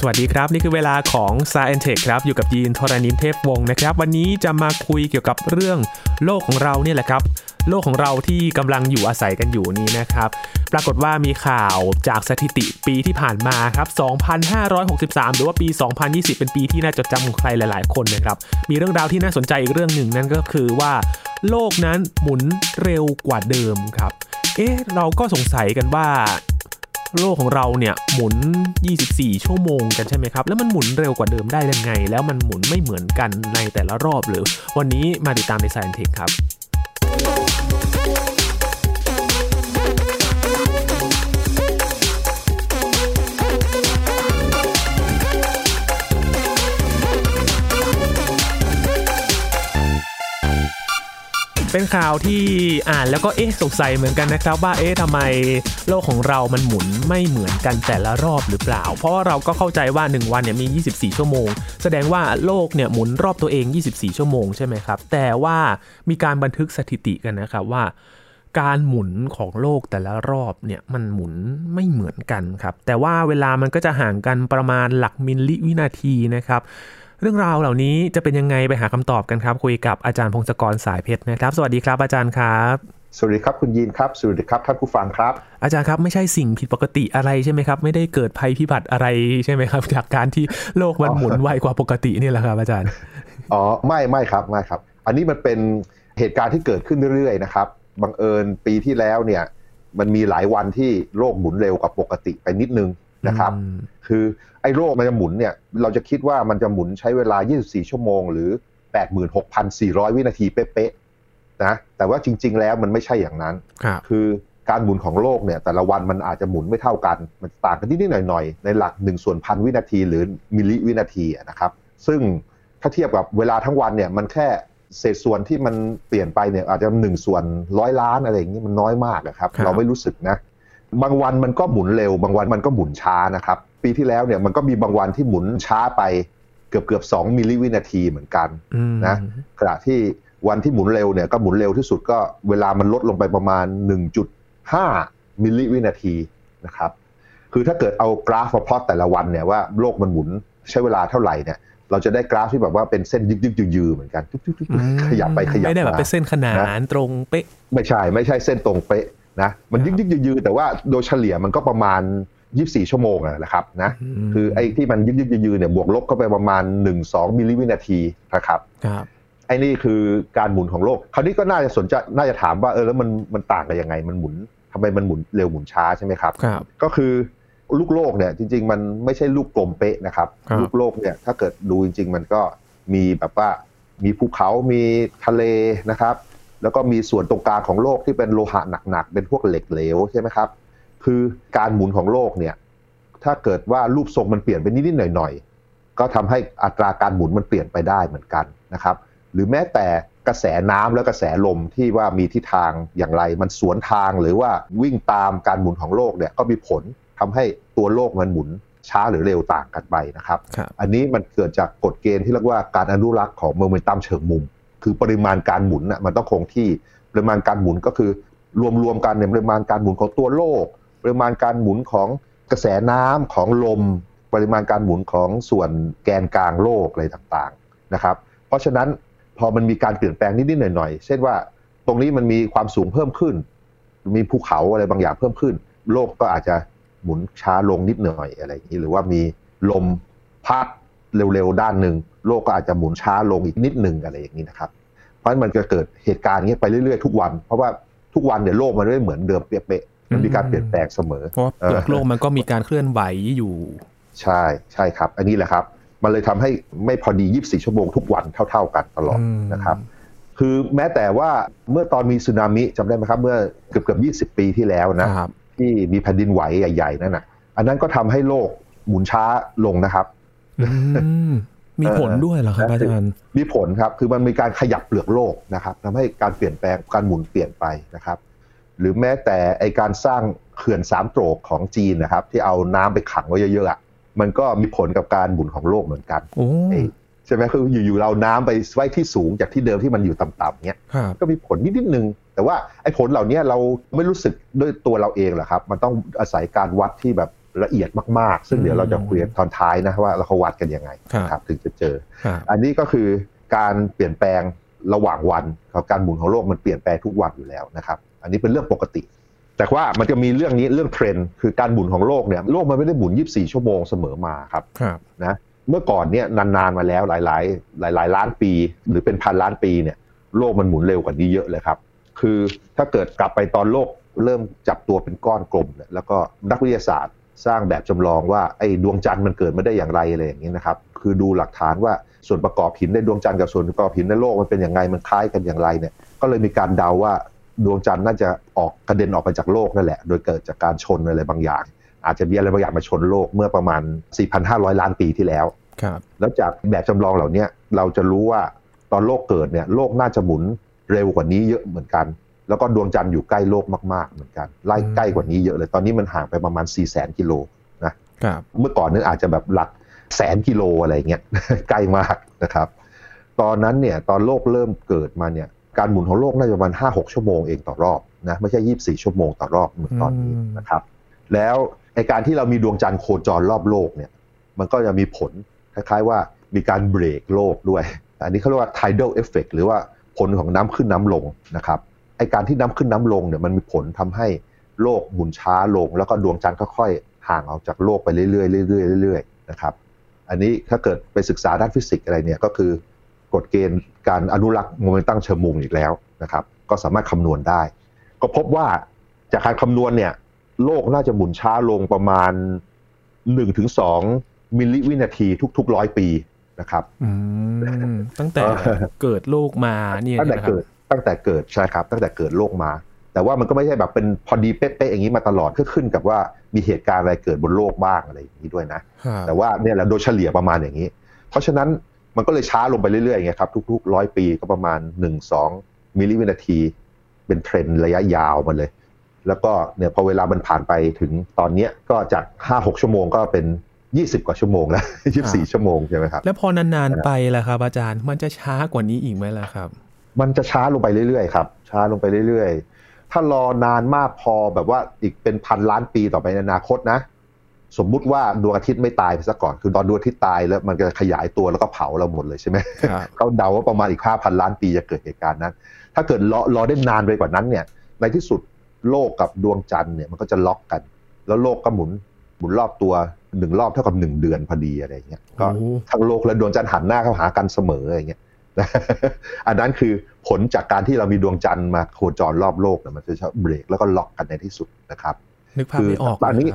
สวัสดีครับ นี่คือเวลาของ s ซ e n t e c h ครับ อยู่กับยีนทรณินเทพวงศ์นะครับ วันนี้จะมาคุยเกี่ยวกับเรื่องโลกของเราเนี่ยแหละครับ โลกของเราที่กำลังอยู่อาศัยกันอยู่นี้นะครับ ปรากฏว่ามีข่าวจากสถิติปีที่ผ่านมาครับ 2,563 หรือว่าปี 2020 เป็นปีที่น่าจดจำของใครหลาย ๆ คนนะครับ มีเรื่องราวที่น่าสนใจอีกเรื่องหนึ่งนั่นก็คือว่า โลกนั้นหมุนเร็วกว่าเดิมครับ เอ๊ะเราก็สงสัยกันว่า โลกของเราเนี่ยหมุน 24 ชั่วโมงกันใช่ไหมครับ แล้วมันหมุนเร็วกว่าเดิมได้ยังไง แล้วมันหมุนไม่เหมือนกันในแต่ละรอบหรือ วันนี้มาติดตามใน Science Tech ครับ เป็นข่าวที่อ่านแล้วก็เอ๊ะสงสัยเหมือนกันนะครับ ว่าเอ๊ะทำไมโลกของเรามันหมุนไม่เหมือนกันแต่ละรอบหรือเปล่า เพราะว่าเราก็เข้าใจว่า 1 วันเนี่ยมี 24 ชั่วโมง แสดงว่าโลกเนี่ยหมุนรอบตัวเอง 24 ชั่วโมงใช่ไหมครับ แต่ว่ามีการบันทึกสถิติกันนะครับว่าการหมุนของโลกแต่ละรอบเนี่ยมันหมุนไม่เหมือนกันครับ แต่ว่าเวลามันก็จะห่างกันประมาณหลักมิลลิวินาทีนะครับ เรื่องราวเหล่านี้จะเป็นยังไงไปหาคำตอบกันครับ คุยกับอาจารย์พงศกรสายเพชรนะครับ สวัสดีครับอาจารย์ครับ สวัสดีครับคุณยีนครับสวัสดีครับท่านผู้ฟังครับ อาจารย์ครับไม่ใช่สิ่งผิดปกติอะไรใช่ไหมครับ ไม่ได้เกิดภัยพิบัติอะไรใช่ไหมครับ จากการที่โลกมันหมุนไวกว่าปกตินี่แหละครับ อาจารย์อ๋อไม่ไม่ครับไม่ครับ อันนี้มันเป็นเหตุการณ์ที่เกิดขึ้นเรื่อยๆนะครับบังเอิญปีที่แล้วเนี่ยมันมีหลายวันที่โลกหมุนเร็วกว่าปกติไปนิดนึง นะครับอืมคือไอ้โลกมันจะหมุนเนี่ย เราจะคิดว่ามันจะหมุนใช้เวลา 24 ชั่วโมง หรือ 86,400 วินาทีเป๊ะๆนะแต่ว่าจริง ๆ แล้วมันไม่ใช่อย่างนั้นครับคือการหมุนของโลกเนี่ย แต่ละวันมันอาจจะหมุนไม่เท่ากัน มันต่างกันนิดๆหน่อยๆ ในหลัก1ส่วนพันวินาทีหรือมิลลิวินาทีอะนะครับ ซึ่งถ้าเทียบกับเวลาทั้งวันเนี่ยมันแค่เศษส่วนที่มันเปลี่ยนไปเนี่ยอาจจะหนึ่งส่วนร้อยล้านอะไรอย่างนี้มันน้อยมากอะครับครับ เราไม่รู้สึกนะ บางวันมันก็หมุนเร็ว บางวันมันก็หมุนช้านะครับ ปีที่แล้วเนี่ยมันก็มีบางวันที่หมุนช้าไปเกือบเกือบๆสองมิลลิวินาทีเหมือนกันอืมนะขณะที่วันที่หมุนเร็วเนี่ยก็หมุนเร็วที่สุดก็เวลามันลดลงไปประมาณ 1.5 มิลลิวินาทีนะครับคือถ้าเกิดเอากราฟมาพลอตแต่ละวันเนี่ยว่าโลกมันหมุนใช้เวลาเท่าไหร่เนี่ยเราจะได้กราฟที่แบบว่าเป็นเส้นยึกยึกยืยือๆเหมือนกันจุ๊กๆอืมๆขยับไปขยับไม่ได้แบบมาเป็นเส้นขนานตรงเป๊ะ ไม่ใช่ไม่ใช่เส้นตรงเป๊ะ นะมันยึกยึกยืยือๆแต่ว่าโดยเฉลี่ยมันก็ประมาณ 24 ชั่วโมงอะนะครับนะมคือไอ้ที่มันยึกยึกยืยือๆเนี่ยบวกลบเข้าไปประมาณ 1-2มิลลิวินาทีนะครับครับไอ้นี่คือการหมุนของโลก คราวนี้ก็น่าจะสนใจน่าจะถามว่าเออแล้วมันมันต่างกันยังไงมันหมุนทำไมมันหมุนเร็วหมุนช้าใช่ไหมครับครับ ก็คือลูกโลกเนี่ยจริง ๆ มันไม่ใช่ลูกกลมเป๊ะนะครับครับลูกโลกเนี่ยถ้าเกิดดูจริง ๆ มันก็มีแบบว่ามีภูเขา มีทะเลนะครับ แล้วก็มีส่วนตรงกลางของโลกที่เป็นโลหะหนักๆ เป็นพวกเหล็กเหลวใช่ไหมครับ คือการหมุนของโลกเนี่ย ถ้าเกิดว่ารูปทรงมันเปลี่ยนไปนิดๆหน่อยๆ ก็ทำให้อัตราการหมุนมันเปลี่ยนไปได้เหมือนกันนะครับ หรือแม้แต่กระแสน้ำและกระแสลมที่ว่ามีทิศทางอย่างไร มันสวนทางหรือว่าวิ่งตามการหมุนของโลกเนี่ยก็มีผลทำให้ตัวโลกมันหมุนช้าหรือเร็วต่างกันไปนะครับครับ อันนี้มันเกิดจากกฎเกณฑ์ที่เรียกว่าการอนุรักษ์ของโมเมนตัมเชิงมุม คือปริมาณการหมุนน่ะมันต้องคงที่ปริมาณการหมุนก็คือรวมๆกันเนี่ยปริมาณการหมุนของตัวโลก ปริมาณการหมุนของกระแสน้ำของลม ปริมาณการหมุนของส่วนแกนกลางโลกอะไรต่างๆนะครับ เพราะฉะนั้นพอมันมีการเปลี่ยนแปลงนิดๆหน่อยๆเช่นว่าตรงนี้มันมีความสูงเพิ่มขึ้น มีภูเขาอะไรบางอย่างเพิ่มขึ้น โลกก็อาจจะหมุนช้าลงนิดหน่อยอะไรอย่างนี้หรือว่ามีลมพัด เร็วๆด้านหนึ่งโลกก็อาจจะหมุนช้าลงอีกนิดหนึ่งอะไรอย่างนี้นะครับ เพราะฉะนั้นมันจะเกิดเหตุการณ์อย่างนี้ไปเรื่อยๆทุกวัน เพราะว่าทุกวันเนี่ยโลกมันไม่เหมือนเดิมเป๊ะๆมันมีการเปลี่ยนแปลงเสมอ เพราะว่าเปลือกโลกมันก็มีการเคลื่อนไหวอยู่ ใช่ใช่ครับ อันนี้แหละครับ มันเลยทำให้ไม่พอดี 24 ชั่วโมงทุกวันเท่า ๆกันตลอดอืมนะครับคือแม้แต่ว่าเมื่อตอนมีสึนามิจำได้ไหมครับเมื่อเกือบเกือบ20ปีที่แล้วนะครับที่มีแผ่นดินไหวใหญ่ๆนั่นนะอันนั้นก็ทำให้โลกหมุนช้าลงนะครับอื มมีผลด้วยเหรอครับอาจารย์มีผลครับ คือมันมีการขยับเปลือกโลกนะครับทำให้การเปลี่ยนแปลงการหมุนเปลี่ยนไปนะครับ หรือแม้แต่ไอการสร้างเขื่อนสามโตรกของจีนนะครับ ที่เอาน้ำไปขังไว้เยอะๆอะมันก็มีผลกับการหมุนของโลกเหมือนกันโอ้ไอ้ใช่ไหมคืออยู่ๆเราน้ำไปไว้ที่สูงจากที่เดิมที่มันอยู่ต่ำๆเนี้ยครับก็มีผลนิดๆนึงแต่ว่าไอ้ผลเหล่านี้เราไม่รู้สึกด้วยตัวเราเองหรอกครับ มันต้องอาศัยการวัดที่แบบ ละเอียดมากๆ ซึ่งเดี๋ยวเราจะคุยตอนท้ายนะว่าเราเขาวัดกันยังไงครับถึงจะเจอ อันนี้ก็คือการเปลี่ยนแปลงระหว่างวันของการหมุนของโลกมันเปลี่ยนแปลงทุกวันอยู่แล้วนะครับ อันนี้เป็นเรื่องปกติ แต่ว่ามันจะมีเรื่องนี้เรื่องเทรนด์คือการหมุนของโลกเนี่ยโลกมันไม่ได้หมุน 24 ชั่วโมงเสมอมาครับนะเมื่อก่อนเนี่ยนานๆมาแล้วหลายๆ หลาย ๆ ล้านปี หรือเป็นพันล้านปีเนี่ยโลกมันหมุนเร็วกว่านี้เยอะเลยครับ คือถ้าเกิดกลับไปตอนโลกเริ่มจับตัวเป็นก้อนกลมเนี่ยแล้วก็นักวิทยาศาสตร์ สร้างแบบจำลองว่าไอ้ดวงจันทร์มันเกิดมาได้อย่างไรอะไรอย่างนี้นะครับ คือดูหลักฐานว่าส่วนประกอบหินในดวงจันทร์กับส่วนประกอบหินในโลกมันเป็นอย่างไรมันคล้ายกันอย่างไรเนี่ย ก็เลยมีการเดาว่าดวงจันทร์น่าจะออกกระเด็นออกไปจากโลกนั่นแหละ โดยเกิดจากการชนอะไรบางอย่าง อาจจะมีอะไรบางอย่างมาชนโลกเมื่อประมาณ 4,500 ล้านปีที่แล้วครับแล้วจากแบบจำลองเหล่านี้เราจะรู้ว่าตอนโลกเกิดเนี่ยโลกน่าจะหมุนเร็วกว่านี้เยอะเหมือนกัน แล้วก็ดวงจันทร์อยู่ใกล้โลกมากๆ เหมือนกันไล่ใกล้กว่านี้เยอะเลย ตอนนี้มันห่างไปประมาณ 4 0 0 0 0 0กิโลนะครับเมื่อก่อนนั้นอาจจะแบบหลักแสนกิโลอะไรเงี้ยใกล้มากนะครับ ตอนนั้นเนี่ยตอนโลกเริ่มเกิดมาเนี่ยการหมุนของโลกน่าจะประมาณห้าหกชั่วโมงเองต่อรอบนะไม่ใช่ยี่บสี่ชั่วโมงต่อรอบเหมือนตอนนี้นะครับ แล้วในการที่เรามีดวงจันทร์โคจรรอบโลกเนี่ยมันก็จะมีผลคล้ายๆว่ามีการเบรกโลกด้วย อันนี้เขาเรียกว่า tidal effect หรือว่าผลของน้ำขึ้นน้ำลงนะครับ ไอการที่น้ำขึ้นน้ำลงเนี่ยมันมีผลทำให้โลกหมุนช้าลง แล้วก็ดวงจันทร์ค่อยๆห่างออกจากโลกไปเรื่อยๆเรื่อยๆเรื่อยๆนะครับ อันนี้ถ้าเกิดไปศึกษาด้านฟิสิกส์อะไรเนี่ยก็คือกฎเกณฑ์การอนุรักษ์โมเมนตัมเชิงมุมอีกแล้วนะครับ ก็สามารถคำนวณได้ ก็พบว่าจากการคำนวณเนี่ยโลกน่าจะหมุนช้าลงประมาณ 1-2 มิลลิวินาทีทุกๆร้อยปีนะครับตั้งแต่เกิดโลกมาเนี่ยตั้งแต่เกิด ตั้งแต่เกิดใช่ครับ ตั้งแต่เกิดโลกมา แต่ว่ามันก็ไม่ใช่แบบเป็นพอดีเป๊ะๆอย่างนี้มาตลอดก็ขึ้นกับว่ามีเหตุการณ์อะไรเกิดบนโลกบ้างอะไรอย่างนี้ด้วยนะ แต่ว่าเนี่ยแหละโดยเฉลี่ยประมาณอย่างนี้ เพราะฉะนั้นมันก็เลยช้าลงไปเรื่อยๆไงครับทุกๆร้อยปีก็ประมาณ 1 2มิลลิวินาที เป็นเทรนระยะยาวมาเลย แล้วก็เนี่ยพอเวลามันผ่านไปถึงตอนเนี้ยก็จากห้าหกชั่วโมงก็เป็นยี่สิบกว่าชั่วโมงแล้วยี่สิบสี่ชั่วโมงใช่ไหมครับ แล้วพอนานๆไปล่ะครับ อาจารย์มันจะช้ากว่านี้อีกไหมล่ะครับ มันจะช้าลงไปเรื่อยๆครับ ช้าลงไปเรื่อยๆ ถ้ารอนานมากพอแบบว่าอีกเป็นพันล้านปีต่อไปในอนาคตนะ สมมุติว่าดวงอาทิตย์ไม่ตายไปซะก่อน คือตอนดวงอาทิตย์ตายแล้วมันจะขยายตัวแล้วก็เผาเราหมดเลยใช่ไหมเขาเดาว่าประมาณอีกห้าพันล้านปีจะเกิดเหตุการณ์นั้น ถ้าเกิดรอรอได้นานไปกว่านั้นเนี่ย ในที่สุดโลกกับดวงจันทร์เนี่ยมันก็จะล็อกกัน แล้วโลกก็หมุนหมุนรอบตัวหนึ่งรอบเท่ากับหนึ่งเดือนพอดีอะไรเงี้ย ก็ทั้งโลกและดวงจันทร์หันหน้าเข้าหากันเสมออะไรเงี้ย อันนั้นคือผลจากการที่เรามีดวงจันทร์มาโคจรรอบโลกเนี่ยมันจะเบรกแล้วก็ล็อกกันในที่สุดนะครับนึกภาพไม่ออกตอนนี้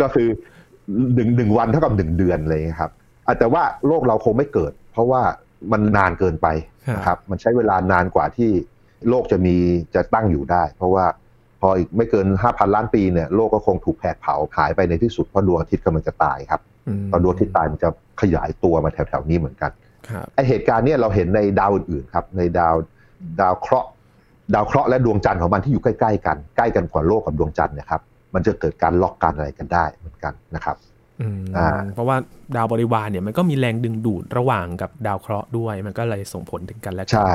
ก็คือหนึ่งหนึ่งวันเท่ากับหนึ่งเดือนเลยครับแต่ว่าโลกเราคงไม่เกิด เพราะว่ามันนานเกินไปนะครับ มันใช้เวลานานกว่าที่โลกจะมีจะตั้งอยู่ได้ เพราะว่าพออีกไม่เกินห้าพันล้านปีเนี่ยโลกก็คงถูกแผดเผาหายไปในที่สุดเพราะดวงอาทิตย์กำลังจะตายครับตอนดวงอาทิตย์ตายมันจะขยายตัวมาแถวๆนี้เหมือนกัน ไอเหตุการณ์เนี้ยเราเห็นในดาวอื่นๆครับในดาวดาวเคราะห์ดาวเคราะห์และดวงจันทร์ของมันที่อยู่ใกล้ๆกันใกล้กันกว่าโลกกับดวงจันทร์เนี่ยครับมันจะเกิดการล็อกกันอะไรกันได้เหมือนกันนะครับอ่าเพราะว่าดาวบริวารเนี่ยมันก็มีแรงดึงดูดระหว่างกับดาวเคราะห์ด้วย มันก็เลยส่งผลถึงกันและกันใช่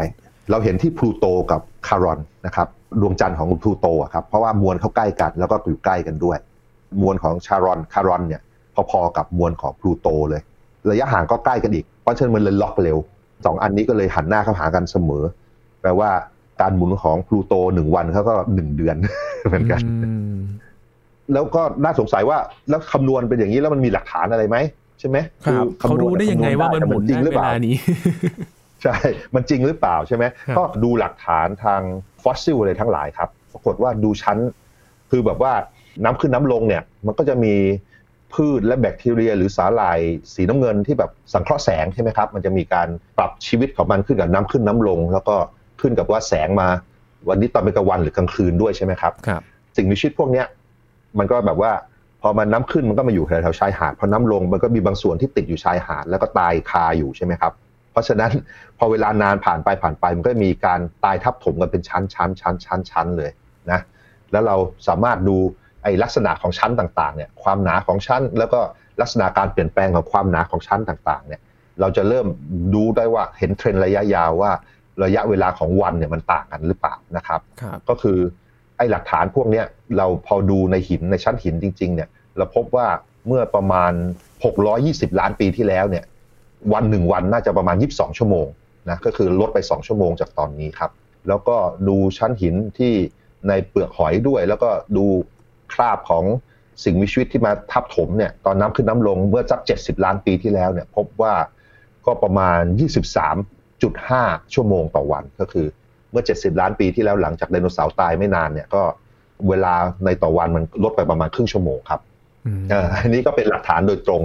เราเห็นที่พลูโตกับคารอนนะครับดวงจันทร์ของพลูโตครับเพราะว่ามวลเขาใกล้กันแล้วก็อยู่ใกล้กันด้วย มวลของชารอนคารอนเนี่ยพอๆกับมวลของพลูโตเลย ระยะห่างก็ใกล้กันอีกเพราะฉะนั้นมันเลยล็อกเร็วสองอันนี้ก็เลยหันหน้าเข้าหากันเสมอ แปลว่าการหมุนของพลูโตหนึ่งวันเขาก็หนึ่งเดือนเหมือนกัน แล้วก็น่าสงสัยว่าแล้วคำนวณเป็นอย่างนี้แล้วมันมีหลักฐานอะไรไหมใช่ไหมครับเขารู้ได้ยังไงว่ามันหมุนจริงหรือเปล่านี้ ใช่ มันจริงหรือเปล่าใช่ไหมก็ดูหลักฐานทางฟอสซิลอะไรทั้งหลายครับ ปรากฏว่าดูชั้น คือแบบว่าน้ำขึ้นน้ำลงเนี่ย มันก็จะมี พืชและแบคทีเรีย หรือสาหร่ายสีน้ำเงินที่แบบสังเคราะห์แสงใช่ไหมครับ มันจะมีการปรับชีวิตของมันขึ้นกับน้ำขึ้นน้ำลง แล้วก็ขึ้นกับว่าแสงมาวันนี้ตอนเป็นกลางวันหรือกลางคืนด้วยใช่ไหมครับครับ สิ่งมีชีวิตพวกเนี้ยมันก็แบบว่าพอมันน้าขึ้นมันก็มาอยู่แถวชายหาดพอน้ำลงมันก็มีบางส่วนที่ติดอยู่ชายหาดแล้วก็ตายคาอยู่ใช่ไหมครับเพราะฉะนั้นพอเวลานานผ่านไปผ่านไปมันก็มีการตายทับถมกันเป็นชั้นชั้นชั้นชั้นชั้นเลยนะแล้วเราสามารถดู ไอ้ลักษณะของชั้นต่างๆเนี่ยความหนาของชั้น แล้วก็ลักษณะการเปลี่ยนแปลงของความหนาของชั้นต่างๆเนี่ยเราจะเริ่มดูได้ว่าเห็นเทรนระยะยาวว่าระยะเวลาของวันเนี่ยมันต่างกันหรือเปล่านะครับ ก็คือไอ้หลักฐานพวกเนี้ยเราพอดูในหินในชั้นหินจริง ๆ เนี่ย เราพบว่าเมื่อประมาณ 620 ล้านปีที่แล้วเนี่ย วันหนึ่งวันน่าจะประมาณ 22 ชั่วโมงนะก็คือลดไป 2 ชั่วโมงจากตอนนี้ครับ แล้วก็ดูชั้นหินที่ในเปลือกหอยด้วย แล้วก็ดู คราบของสิ่งมีชีวิตที่มาทับถมเนี่ยตอนน้ำขึ้นน้ำลงเมื่อสัก 70 ล้านปีที่แล้วเนี่ยพบว่าก็ประมาณ 23.5 ชั่วโมงต่อวันก็คือเมื่อ 70 ล้านปีที่แล้วหลังจากไดโนเสาร์ตายไม่นานเนี่ยก็เวลาในต่อวันมันลดไปประมาณครึ่งชั่วโมงครับอันนี้ก็เป็นหลักฐานโดยตรง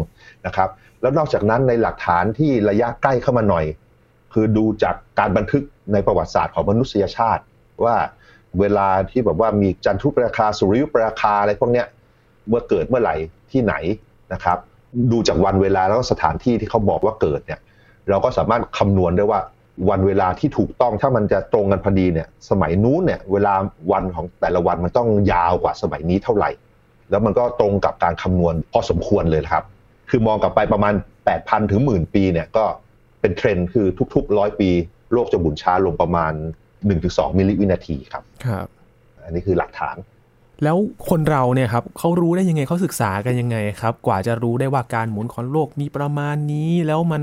นะครับ แล้วนอกจากนั้นในหลักฐานที่ระยะใกล้เข้ามาหน่อย คือดูจากการบันทึกในประวัติศาสตร์ของมนุษยชาติ ว่า เวลาที่แบบว่ามีจันทรุปราคาสุริยุปราคาอะไรพวกเนี้ยเมื่อเกิดเมื่อไหร่ที่ไหนนะครับ ดูจากวันเวลาแล้วก็สถานที่ที่เขาบอกว่าเกิดเนี่ยเราก็สามารถคำนวณได้ว่าวันเวลาที่ถูกต้องถ้ามันจะตรงกันพอดีเนี่ยสมัยนู้นเนี่ยเวลาวันของแต่ละวันมันต้องยาวกว่าสมัยนี้เท่าไหร่ แล้วมันก็ตรงกับการคำนวณพอสมควรเลยครับ คือมองกลับไปประมาณ 8,000 ถึงหมื่นปีเนี่ยก็เป็นเทรนด์คือทุกๆร้อยปี โลกจะหมุนช้าลงประมาณ 1-2 มิลลิวินาทีครับครับ อันนี้คือหลักฐาน แล้วคนเราเนี่ยครับเขารู้ได้ยังไงเขาศึกษากันยังไงครับ กว่าจะรู้ได้ว่าการหมุนของโลกมีประมาณนี้แล้วมัน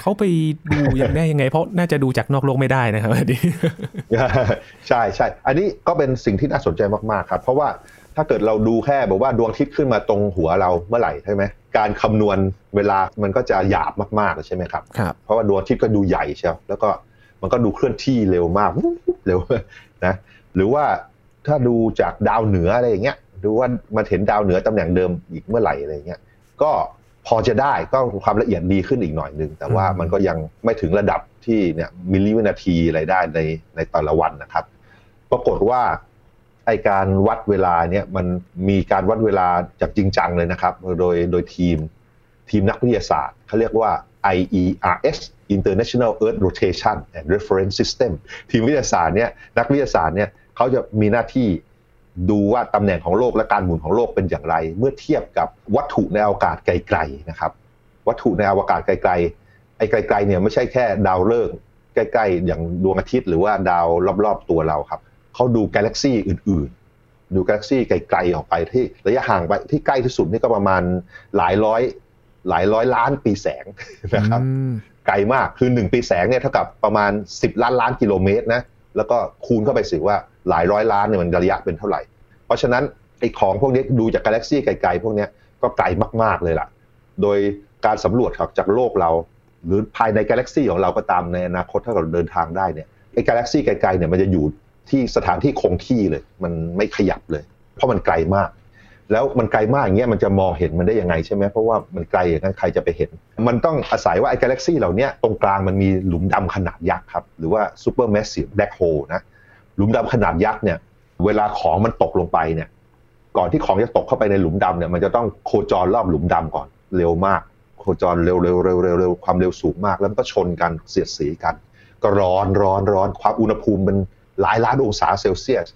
เขาไปดูอย่างได้ยังไง เพราะน่าจะดูจากนอกโลกไม่ได้นะครับอันนี้ใช่ใช่อันนี้ก็เป็นสิ่งที่น่าสนใจมากๆครับ เพราะว่าถ้าเกิดเราดูแค่บอกว่าดวงอาทิตย์ขึ้นมาตรงหัวเราเมื่อไหร่ใช่ไหมการคำนวณเวลามันก็จะหยาบมากๆใช่ไหมครับครับเพราะว่าดวงอาทิตย์ก็ดูใหญ่เชียวแล้วก็ มันก็ดูเคลื่อนที่เร็วมากเร็วนะหรือว่าถ้าดูจากดาวเหนืออะไรอย่างเงี้ยดูว่ามันเห็นดาวเหนือตำแหน่งเดิมอีกเมื่อไหร่อะไรเงี้ยก็พอจะได้ก็ความละเอียดดีขึ้นอีกหน่อยหนึ่งแต่ว่ามันก็ยังไม่ถึงระดับที่เนี่ยมิลลิวินาทีอะไรได้ในในแต่ละวันนะครับ ปรากฏว่าไอการวัดเวลาเนี่ยมันมีการวัดเวลาจากจริงจังเลยนะครับ โดยโดยทีมทีมนักวิทยาศาสตร์เขาเรียกว่า IERS International Earth Rotation and Reference System ทีมวิทยาศาสตร์เนี่ยนักวิทยาศาสตร์เนี่ยเขาจะมีหน้าที่ดูว่าตำแหน่งของโลกและการหมุนของโลกเป็นอย่างไร เมื่อเทียบกับวัตถุในอวกาศไกลๆนะครับ วัตถุในอวกาศไกลๆไอ้ไกลๆเนี่ยไม่ใช่แค่ดาวฤกษ์ใกล้ๆ อย่างดวงอาทิตย์หรือว่าดาวรอบๆตัวเราครับเขาดูกาแล็กซี่อื่นๆ ดูกาแล็กซี่ไกลๆออกไปที่ระยะห่างไปที่ใกล้ที่สุดนี่ก็ประมาณหลายร้อย หลายร้อยล้านปีแสงนะครับไกลมากคือหนึ่งปีแสงเนี่ยเท่ากับประมาณสิบล้านล้านกิโลเมตรนะแล้วก็คูณเข้าไปสิว่าหลายร้อยล้านเนี่ยมันระยะเป็นเท่าไหร่ เพราะฉะนั้นไอ้ของพวกนี้ดูจากกาแล็กซี่ไกลๆพวกนี้ก็ไกลมากๆเลยล่ะ โดยการสำรวจจากโลกเรา หรือภายในกาแล็กซี่ของเราก็ตามในอนาคตถ้าเราเดินทางได้เนี่ยไอ้กาแล็กซี่ไกลๆเนี่ยมันจะอยู่ที่สถานที่คงที่เลย มันไม่ขยับเลย เพราะมันไกลมาก แล้วมันไกลมากอย่างเงี้ยมันจะมองเห็นมันได้ยังไงใช่ไหมเพราะว่ามันไกลอย่างนั้นใครจะไปเห็น มันต้องอาศัยว่าไอ้กาแล็กซี่เหล่านี้ตรงกลางมันมีหลุมดำขนาดยักษ์ครับ หรือว่า supermassive black hole นะหลุมดำขนาดยักษ์เนี่ยเวลาของมันตกลงไปเนี่ยก่อนที่ของจะตกเข้าไปในหลุมดำเนี่ยมันจะต้องโคจรรอบหลุมดำก่อนเร็วมาก โคจรเร็วเร็วเร็วเร็วเร็วความเร็วสูงมาก แล้วมันก็ชนกันเสียดสีกัน ก็ร้อนร้อนร้อนความอุณหภูมิมันหลายล้านองศาเซลเซียส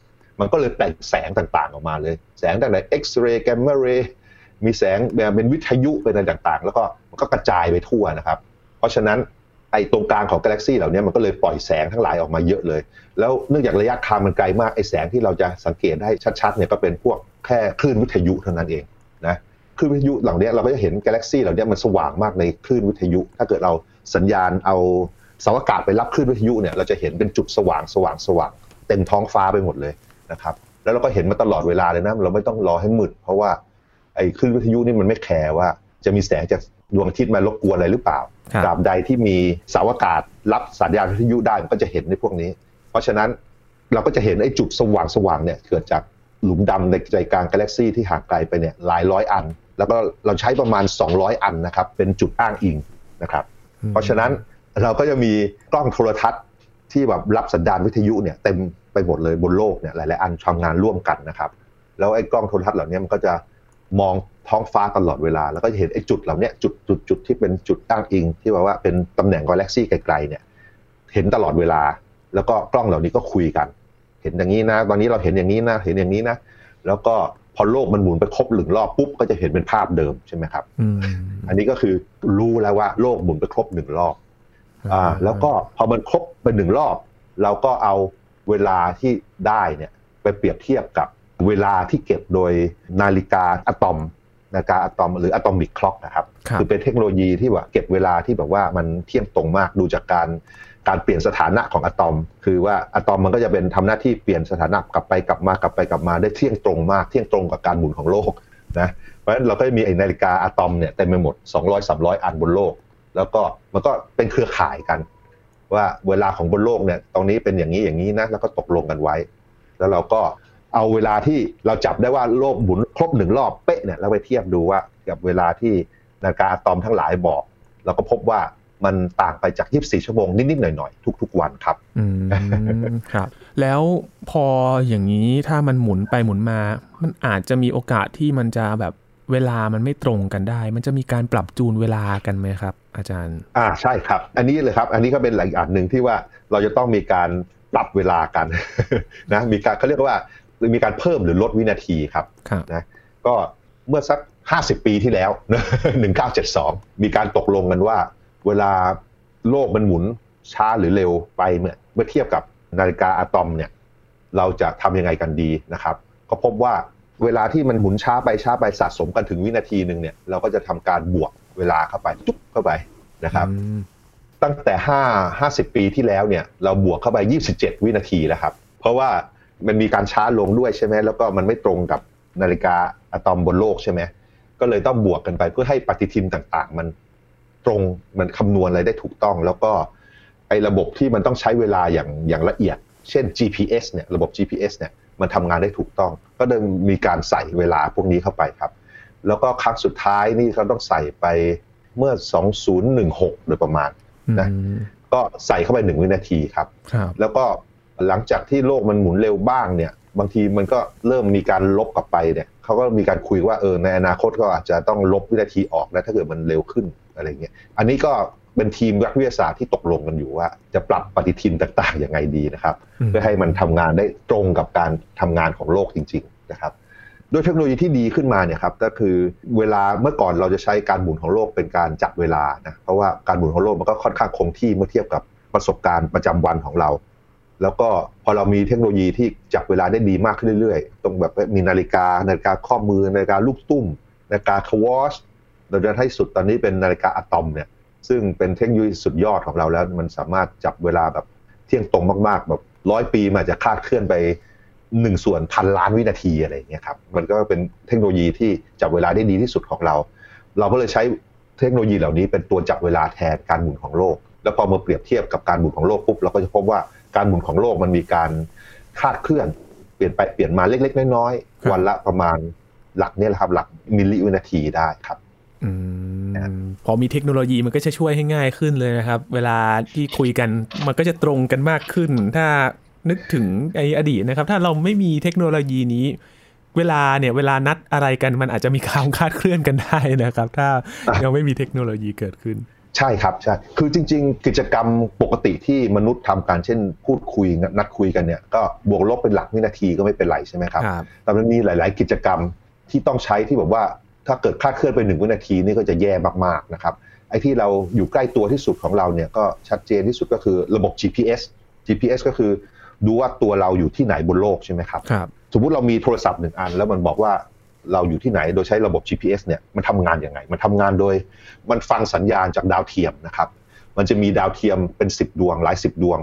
มันก็เลยแปลงแสงต่างๆออกมาเลย แสงต่างๆเอ็กซเรย์แกมมาเรย์มีแสงแบบเป็นวิทยุเป็นอะไรต่างๆ แล้วก็มันก็กระจายไปทั่วนะครับ เพราะฉะนั้นไอ้ตรงกลางของกาแล็กซี่เหล่านี้มันก็เลยปล่อยแสงทั้งหลายออกมาเยอะเลย แล้วเนื่องจากระยะทางมันไกลมากไอ้แสงที่เราจะสังเกตได้ชัดๆเนี่ยก็เป็นพวกแค่คลื่นวิทยุเท่านั้นเองนะคลื่นวิทยุเหล่านี้เราก็จะเห็นกาแล็กซี่เหล่านี้มันสว่างมากในคลื่นวิทยุ ถ้าเกิดเราสัญญาณเอาสาวอากาศไปรับคลื่นวิทยุเนี่ยเราจะเห็นเป็นจุดสว่างสว่างสว่างเต็มท้องฟ้าไปหมดเลย นะครับแล้วเราก็เห็นมาตลอดเวลาเลยนะเราไม่ต้องรอให้มืด เพราะว่าไอ้คลื่นวิทยุนี่มันไม่แคร์ว่า จะมีแสงจากดวงอาทิตย์มารบกวนอะไรหรือเปล่าตราบใดที่มีสาวอากาศรับสัญญาณวิทยุได้มันก็จะเห็นในพวกนี้ เพราะฉะนั้นเราก็จะเห็นไอ้จุดสว่างสว่างเนี่ยเกิดจากหลุมดำในใจกลางกาแล็กซี่ที่ห่างไกลไปเนี่ยหลายร้อยอัน แล้วก็เราใช้ประมาณ 200 อันนะครับเป็นจุดอ้างอิงนะครับเพราะฉะนั้นเราก็จะมีกล้องโทรทัศน์ที่แบบรับสัญญาณวิทยุเนี่ยเต็ม ไปหมดเลยบนโลกเนี่ยหลาย ๆ อันทำงานร่วมกันนะครับ แล้วไอ้กล้องโทรทัศน์เหล่านี้มันก็จะมองท้องฟ้าตลอดเวลา แล้วก็เห็นไอ้จุดเหล่านี้จุดจุดจุดที่เป็นจุดอ้างอิง ที่ว่าว่าเป็นตำแหน่งกาแล็กซี่ไกล ๆ เนี่ยเห็นตลอดเวลา แล้วก็กล้องเหล่านี้ก็คุยกัน เห็นอย่างนี้นะ ตอนนี้เราเห็นอย่างนี้นะเห็นอย่างนี้นะแล้วก็พอโลกมันหมุนไปครบหนึ่งรอบปุ๊บก็จะเห็นเป็นภาพเดิมใช่ไหมครับอันนี้ก็คือรู้แล้วว่าโลกหมุนไปครบหนึ่งรอบอ่าแล้วก็พอมันครบไปหนึ่งรอบ เราก็เอา เวลาที่ได้เนี่ยไปเปรียบเทียบกับเวลาที่เก็บโดยนาฬิกาอะตอมนาฬิกาอะตอมหรืออะตอมิกคล็อกนะครับคือเป็นเทคโนโลยีที่ว่าเก็บเวลาที่แบบว่ามันเที่ยงตรงมากดูจากการการเปลี่ยนสถานะของอะตอม คือว่าอะตอมมันก็จะเป็นทำหน้าที่เปลี่ยนสถานะกลับไปกลับมากลับไปกลับมาได้เที่ยงตรงมากเที่ยงตรงกับการหมุนของโลกนะเพราะฉะนั้นเราก็จะมีไอ้นาฬิกาอะตอมเนี่ยเต็มไปหมด 200 300 อันบนโลก แล้วก็มันก็เป็นเครือข่ายกัน ว่าเวลาของบนโลกเนี่ยตรงนี้เป็นอย่างนี้อย่างนี้นะแล้วก็ตกลงกันไว้ แล้วเราก็เอาเวลาที่เราจับได้ว่าโลกหมุนครบหนึ่งรอบเป๊ะเนี่ยเราไปเทียบดูว่ากับเวลาที่นาฬิกาอะตอมทั้งหลายบอก เราก็พบว่ามันต่างไปจาก 24 ชั่วโมงนิด ๆ หน่อย ๆ ทุก ๆ วันครับ อืม ครับ แล้วพออย่างนี้ถ้ามันหมุนไปหมุนมา มันอาจจะมีโอกาสที่มันจะแบบเวลามันไม่ตรงกันได้ มันจะมีการปรับจูนเวลากันไหมครับ อาจารย์ อ่าใช่ครับ อันนี้เลยครับ อันนี้ก็เป็นหลักอันหนึ่งที่ว่าเราจะต้องมีการปรับเวลากันนะมีการเขาเรียกว่ามีการเพิ่มหรือลดวินาทีครับนะก็เมื่อสัก 50 ปีที่แล้วนะ1972มีการตกลงกันว่า เวลาโลกมันหมุนช้าหรือเร็วไปเมื่อเมื่อเทียบกับนาฬิกาอะตอมเนี่ยเราจะทำยังไงกันดีนะครับ ก็พบว่าเวลาที่มันหมุนช้าไปช้าไปสะสมกันถึงวินาทีหนึ่งเนี่ยเราก็จะทำการบวก เวลาเข้าไปจุ๊บเข้าไปนะครับ ตั้งแต่ห้าห้าสิบปีที่แล้วเนี่ยเราบวกเข้าไปยี่สิบเจ็ดวินาทีแล้วครับ เพราะว่ามันมีการช้าลงด้วยใช่ไหมแล้วก็มันไม่ตรงกับนาฬิกาอะตอมบนโลกใช่ไหมก็เลยต้องบวกกันไปเพื่อให้ปฏิทินต่างๆ มันตรงมันคำนวณอะไรได้ถูกต้อง แล้วก็ไอ้ระบบที่มันต้องใช้เวลาอย่างอย่างละเอียด เช่น GPS เนี่ยระบบ GPS เนี่ยมันทำงานได้ถูกต้อง ก็เดินมีการใส่เวลาพวกนี้เข้าไปครับ แล้วก็ครั้งสุดท้ายนี่เขาต้องใส่ไปเมื่อ 2016 โดยประมาณนะก็ใส่เข้าไปหนึ่งวินาทีครับ แล้วก็หลังจากที่โลกมันหมุนเร็วบ้างเนี่ย บางทีมันก็เริ่มมีการลบกลับไปเนี่ยเขาก็มีการคุยว่าเออในอนาคตก็อาจจะต้องลบวินาทีออกนะถ้าเกิดมันเร็วขึ้นอะไรเงี้ย อันนี้ก็เป็นทีมนักวิทยาศาสตร์ที่ตกลงกันอยู่ว่า จะปรับปฏิทินต่างๆยังไงดีนะครับ เพื่อให้มันทำงานได้ตรงกับการทำงานของโลกจริง ๆ นะครับ ด้วยเทคโนโลยีที่ดีขึ้นมาเนี่ยครับก็คือเวลาเมื่อก่อนเราจะใช้การหมุนของโลกเป็นการจับเวลานะเพราะว่าการหมุนของโลกมันก็ค่อนข้างคงที่เมื่อเทียบกับประสบการณ์ประจำวันของเรา แล้วก็พอเรามีเทคโนโลยีที่จับเวลาได้ดีมากขึ้นเรื่อยๆ ตรงแบบมีนาฬิกานาฬิกาข้อมือนาฬิกาลูกตุ้มนาฬิกาควอชเราจะให้สุดตอนนี้เป็นนาฬิกาอะตอมเนี่ยซึ่งเป็นเทคโนโลยีสุดยอดของเราแล้วมันสามารถจับเวลาแบบเที่ยงตรงมากๆแบบร้อยปีมันจะคาดเคลื่อนไป หนึ่งส่วนพันล้านวินาทีอะไรอย่างเงี้ยครับมันก็เป็นเทคโนโลยีที่จับเวลาได้ดีที่สุดของเรา เราก็เลยใช้เทคโนโลยีเหล่านี้เป็นตัวจับเวลาแทนการหมุนของโลก แล้วพอมาเปรียบเทียบกับการหมุนของโลกปุ๊บเราก็จะพบว่าการหมุนของโลกมันมีการคาดเคลื่อน เปลี่ยนไปเปลี่ยนมาเล็ก ๆ น้อยๆวันละประมาณหลักเนี่ยแหละครับหลักมิลลิวินาทีได้ครับพอมีเทคโนโลยีมันก็จะช่วยให้ง่ายขึ้นเลยนะครับ เวลาที่คุยกันมันก็จะตรงกันมากขึ้น ถ้า นึกถึงไออดีตนะครับ ถ้าเราไม่มีเทคโนโลยีนี้ เวลาเนี่ยเวลานัดอะไรกันมันอาจจะมีความคาดเคลื่อนกันได้นะครับ ถ้ายังไม่มีเทคโนโลยีเกิดขึ้น ใช่ครับใช่คือจริง ๆ กิจกรรมปกติที่มนุษย์ทำการเช่น พูดคุยนัดคุยกันเนี่ยก็บวกลบเป็นหลักวินาทีก็ไม่เป็นไรใช่ไหมครับแต่มันมีหลาย ๆ กิจกรรมที่ต้องใช้ที่แบบว่าถ้าเกิดคลาดเคลื่อนไปหนึ่งวินาทีนี่ก็จะแย่มากๆนะครับไอ้ที่เราอยู่ใกล้ตัวที่สุดของเราเนี่ยก็ชัดเจนที่สุดก็คือระบบ GPS GPS ก็คือ ดูว่าตัวเราอยู่ที่ไหนบนโลกใช่ไหมครับครับ สมมุติเรามีโทรศัพท์หนึ่งอัน แล้วมันบอกว่าเราอยู่ที่ไหนโดยใช้ระบบ GPS เนี่ยมันทำงานยังไง มันทำงานโดย มันฟังสัญญาณจากดาวเทียมนะครับ มันจะมีดาวเทียมเป็นสิบดวงหลายสิบดวง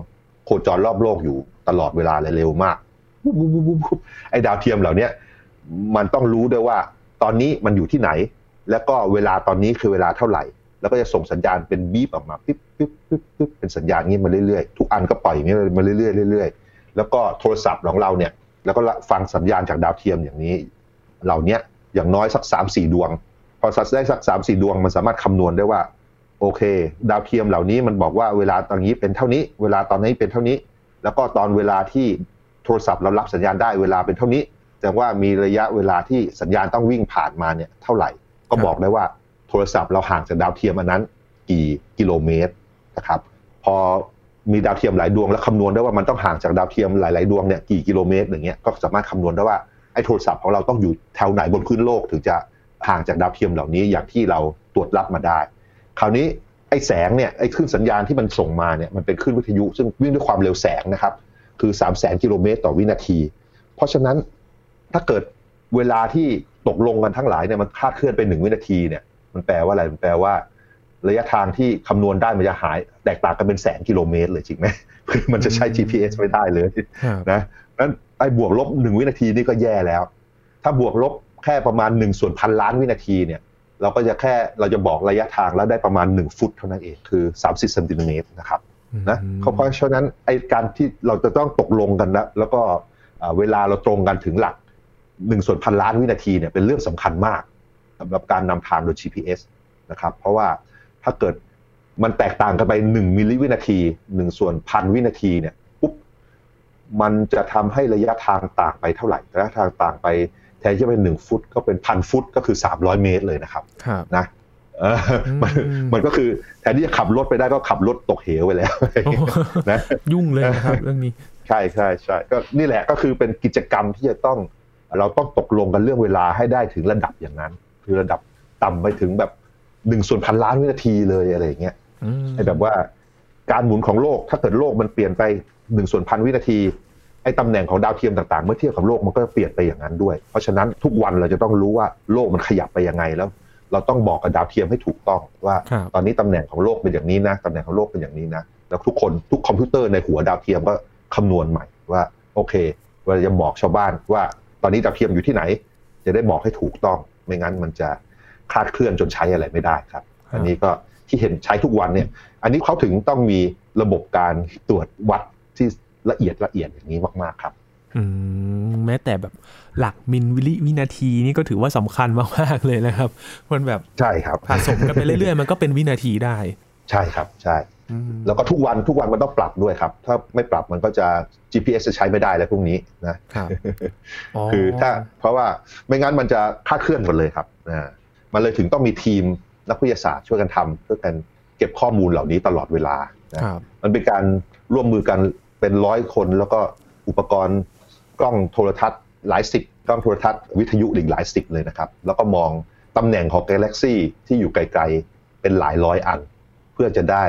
โคจรรอบโลกอยู่ตลอดเวลาเลยเร็วมากไอ้ดาวเทียมเหล่านี้มันต้องรู้ด้วยว่า ตอนนี้มันอยู่ที่ไหน แล้วก็เวลาตอนนี้คือเวลาเท่าไหร่ แล้วก็จะส่งสัญญาณเป็นบีบออกมาปิ๊บปิ๊บปิ๊บปิ๊บเป็นสัญญาณนี้มาเรื่อยๆทุกอันก็ปล่อยอย่างนี้มาเรื่อยๆเรื่อยๆ แล้วก็โทรศัพท์ของเราเนี่ย แล้วก็ฟังสัญญาณจากดาวเทียมอย่างนี้ เหล่านี้อย่างน้อยสักสามสี่ดวง พอสัตได้สักสามสี่ดวงมันสามารถคำนวณได้ว่า โอเค ดาวเทียมเหล่านี้มันบอกว่าเวลาตอนนี้เป็นเท่านี้ เวลาตอนนี้เป็นเท่านี้ แล้วก็ตอนเวลาที่โทรศัพท์เรารับสัญญาณได้เวลาเป็นเท่านี้แสดงว่ามีระยะเวลาที่สัญญาณต้องวิ่งผ่านมาเนี่ยเท่าไหร่ ก็บอกได้ว่าโทรศัพท์เราห่างจากดาวเทียมอันนั้น กี่กิโลเมตรนะครับ พอ มีดาวเทียมหลายดวงแล้วคำนวณได้ว่ามันต้องห่างจากดาวเทียมหลาย ๆ ดวงเนี่ยกี่กิโลเมตรอย่างเงี้ยก็สามารถคำนวณได้ว่าไอ้โทรศัพท์ของเราต้องอยู่แถวไหนบนพื้นโลกถึงจะห่างจากดาวเทียมเหล่านี้อย่างที่เราตรวจรับมาได้ คราวนี้ไอ้แสงเนี่ยไอ้คลื่นสัญญาณที่มันส่งมาเนี่ยมันเป็นคลื่นวิทยุ ซึ่งวิ่งด้วยความเร็วแสงนะครับคือ3 0 0 0 0กิโลเมตรต่อวินาที เพราะฉะนั้นถ้าเกิดเวลาที่ตกลงกันทั้งหลายเนี่ยมันคาดเคลื่อนไปหนึ่งวินาทีเนี่ยมันแปลว่าอะไรมันแปลว่า ระยะทางที่คำนวณได้มันจะหาย แตกต่างกันเป็นแสนกิโลเมตรเลยจริงไหมคือมันจะใช้ GPS ไม่ได้เลยนะนั้นไอ้บวกลบหนึ่งวินาทีนี่ก็แย่แล้ว ถ้าบวกลบแค่ประมาณหนึ่งส่วนพันล้านวินาทีเนี่ย เราก็จะแค่เราจะบอกระยะทางแล้วได้ประมาณหนึ่งฟุตเท่านั้นเองคือสามสิบเซนติเมตรนะครับนะเพราะฉะนั้นไอ้การที่เราจะต้องตกลงกันแล้วแล้วก็เวลาเราตรงกันถึงหลักหนึ่งส่วนพันล้านวินาทีเนี่ยเป็นเรื่องสำคัญมากสำหรับการนำทางโดย GPS นะครับ เพราะว่า ถ้าเกิดมันแตกต่างกันไปหนึ่งมิลลิวินาทีหนึ่งส่วนพันวินาทีเนี่ยปุ๊บมันจะทำให้ระยะทางต่างไปเท่าไหร่ระยะทางต่างไปแทนที่จะเป็นหนึ่งฟุต ก็เป็นพันฟุตก็คือสามร้อยเมตรเลยนะครับนะมันมันก็คือแทนที่จะขับรถไปได้ก็ขับรถตกเหวไปแล้วนะยุ่งเลยนะครับเรื่องนี้ใช่ใช่ใช่ก็นี่แหละก็คือเป็นกิจกรรมที่จะต้อง เราต้องตกลงกันเรื่องเวลาให้ได้ถึงระดับอย่างนั้น คือระดับต่ำไปถึงแบบ หนึ่งส่วนพันล้านวินาทีเลยอะไรอย่างเงี้ยไอ้แบบว่าการหมุนของโลกถ้าเกิดโลกมันเปลี่ยนไปหนึ่งส่วนพันวินาทีไอ้ตำแหน่งของดาวเทียมต่างๆ เมื่อเทียบกับโลกมันก็เปลี่ยนไปอย่างนั้นด้วย เพราะฉะนั้นทุกวันเราจะต้องรู้ว่าโลกมันขยับไปยังไงแล้ว เราต้องบอกกับดาวเทียมให้ถูกต้องว่า ตอนนี้ตำแหน่งของโลกเป็นอย่างนี้นะตำแหน่งของโลกเป็นอย่างนี้นะแล้วทุกคนทุกคอมพิวเตอร์ในหัวดาวเทียมก็คำนวณใหม่ว่าโอเคเราจะบอกชาวบ้านว่า ตอนนี้ดาวเทียมอยู่ที่ไหน จะได้บอกให้ถูกต้อง ไม่งั้นมันจะ คลาดเคลื่อนจนใช้อะไรไม่ได้ครับ อันนี้ก็ที่เห็นใช้ทุกวันเนี่ย อันนี้เขาถึงต้องมีระบบการตรวจวัดที่ละเอียดละเอียดอย่างนี้มากๆครับแม้แต่แบบหลักมิลวิวินาทีนี่ก็ถือว่าสำคัญมากๆเลยนะครับ มันแบบใช่ครับสะสมกันไปเรื่อยๆ มันก็เป็นวินาทีได้ ใช่ครับใช่ แล้วก็ทุกวันทุกวันมันต้องปรับด้วยครับ ถ้าไม่ปรับมันก็จะ GPS จะใช้ไม่ได้แล้วพวกนี้นะคือถ้าเพราะว่าไม่งั้นมันจะคาดเคลื่อนหมดเลยครับนะ มันเลยถึงต้องมีทีมนักวิทยาศาสตร์ช่วยกันทำเพื่อกันเก็บข้อมูลเหล่านี้ตลอดเวลานะมันเป็นการร่วมมือกันเป็นร้อยคนแล้วก็อุปกรณ์กล้องโทรทัศน์หลายสิบกล้องโทรทัศน์วิทยุอีกหลายสิบเลยนะครับ แล้วก็มองตำแหน่งของกาแล็กซี่ที่อยู่ไกลๆ เป็นหลายร้อยอัน เพื่อจะได้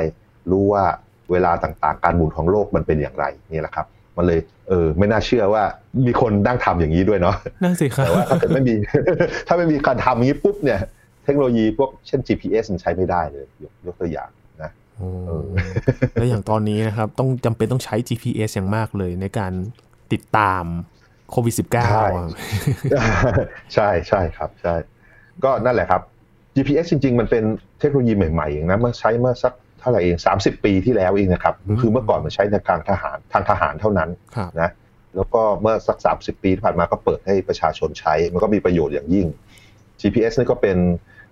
รู้ว่าเวลาต่างๆ การหมุนของโลกมันเป็นอย่างไรนี่แหละครับ มันเลยเออไม่น่าเชื่อว่ามีคนนั่งทำอย่างนี้ด้วยเนาะนั่นสิครับแต่ว่าถ้าเกิดไม่มี ถ้าไม่มีการทำอย่างนี้ปุ๊บเนี่ย เทคโนโลยีพวกเช่น GPS มันใช้ไม่ได้เลย ยกยกตัวอย่างนะแล้วอย่างตอนนี้นะครับ ต้องจำเป็นต้องใช้ GPS อย่างมากเลยในการติดตามโควิด -19 ใช่ใช่ครับใช่ ก็นั่นแหละครับ GPS จริง ๆ มันเป็นเทคโนโลยีใหม่ๆอย่างนะมันใช้เมื่อสัก เท่าไหร่เองสามสิบปีที่แล้วเองนะครับ คือเมื่อก่อนมันใช้ในทางทหารทางทหารเท่านั้นนะแล้วก็เมื่อสักสามสิบปีที่ผ่านมาก็เปิดให้ประชาชนใช้ มันก็มีประโยชน์อย่างยิ่ง GPS นี่ก็เป็น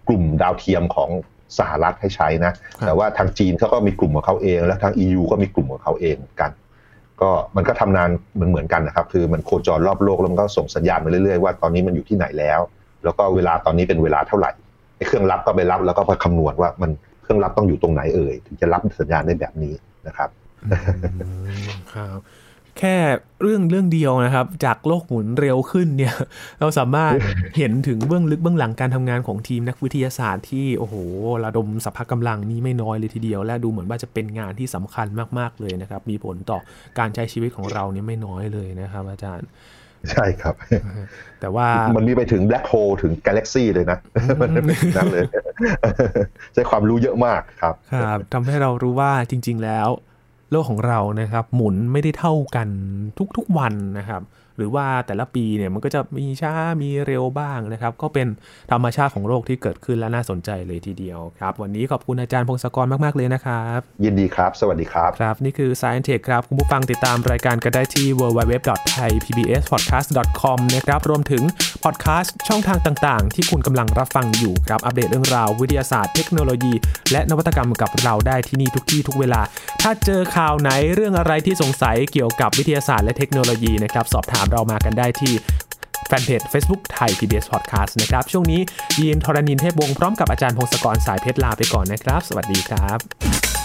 กลุ่มดาวเทียมของสหรัฐให้ใช้นะ แต่ว่าทางจีนเขาก็มีกลุ่มของเขาเอง แล้วทาง EU ก็มีกลุ่มของเขาเองกัน ก็มันก็ทำงานเหมือนเหมือนกันนะครับ คือมันโคจรรอบโลกแล้วมันก็ส่งสัญญาณมาเรื่อยๆว่าตอนนี้มันอยู่ที่ไหนแล้ว แล้วก็เวลาตอนนี้เป็นเวลาเท่าไหร่ไอ้เครื่องรับก็ไปรับแล้วก็ไปคำนวณว่ามัน เครื่องรับต้องอยู่ตรงไหนเอ่ยถึงจะรับสัญญาณได้แบบนี้นะครับครับแค่เรื่องเรื่องเดียวนะครับ จากโลกหมุนเร็วขึ้นเนี่ย เราสามารถเห็นถึงเบื้องลึกเบื้องหลังการทำงานของทีมนักวิทยาศาสตร์ที่โอ้โหระดมสภาพกำลังนี้ไม่น้อยเลยทีเดียว และดูเหมือนว่าจะเป็นงานที่สำคัญมากๆเลยนะครับ มีผลต่อการใช้ชีวิตของเราเนี่ยไม่น้อยเลยนะครับ อาจารย์ ใช่ครับ แต่ว่ามันมีไปถึงแบล็คโฮลถึงกาแล็กซี่เลยนะมันเป็นนั่นเลย ใช้ความรู้เยอะมากครับ ครับทำให้เรารู้ว่าจริง ๆ แล้ว โลกของเรานะครับ หมุนไม่ได้เท่ากันทุกๆวันนะครับ หรือว่าแต่ละปีเนี่ยมันก็จะมีช้ามีเร็วบ้างนะครับ ก็เป็นธรรมชาติของโลกที่เกิดขึ้นและน่าสนใจเลยทีเดียวครับ วันนี้ขอบคุณอาจารย์พงศกรมาก ๆ เลยนะครับ ยินดีครับ สวัสดีครับ ครับ นี่คือ Science Tech ครับ คุณผู้ฟังติดตามรายการกันได้ที่ www.thaipbspodcast.com นะครับรวมถึงพอดแคสต์ช่องทางต่าง ๆ ที่คุณกำลังรับฟังอยู่ครับอัปเดตเรื่องราววิทยาศาสตร์เทคโนโลยี และนวัตกรรมกับเราได้ที่นี่ทุกที่ทุกเวลา ถ้าเจอข่าวไหนเรื่องอะไรที่สงสัยเกี่ยวกับวิทยาศาสตร์และเทคโนโลยีนะครับสอบถามเรามากันได้ที่แฟนเพจ Facebook ไทย PBS Podcast นะครับ ช่วงนี้ยีนทรณินเทพวงศ์พร้อมกับอาจารย์พงศกรสายเพชรลาไปก่อนนะครับ สวัสดีครับ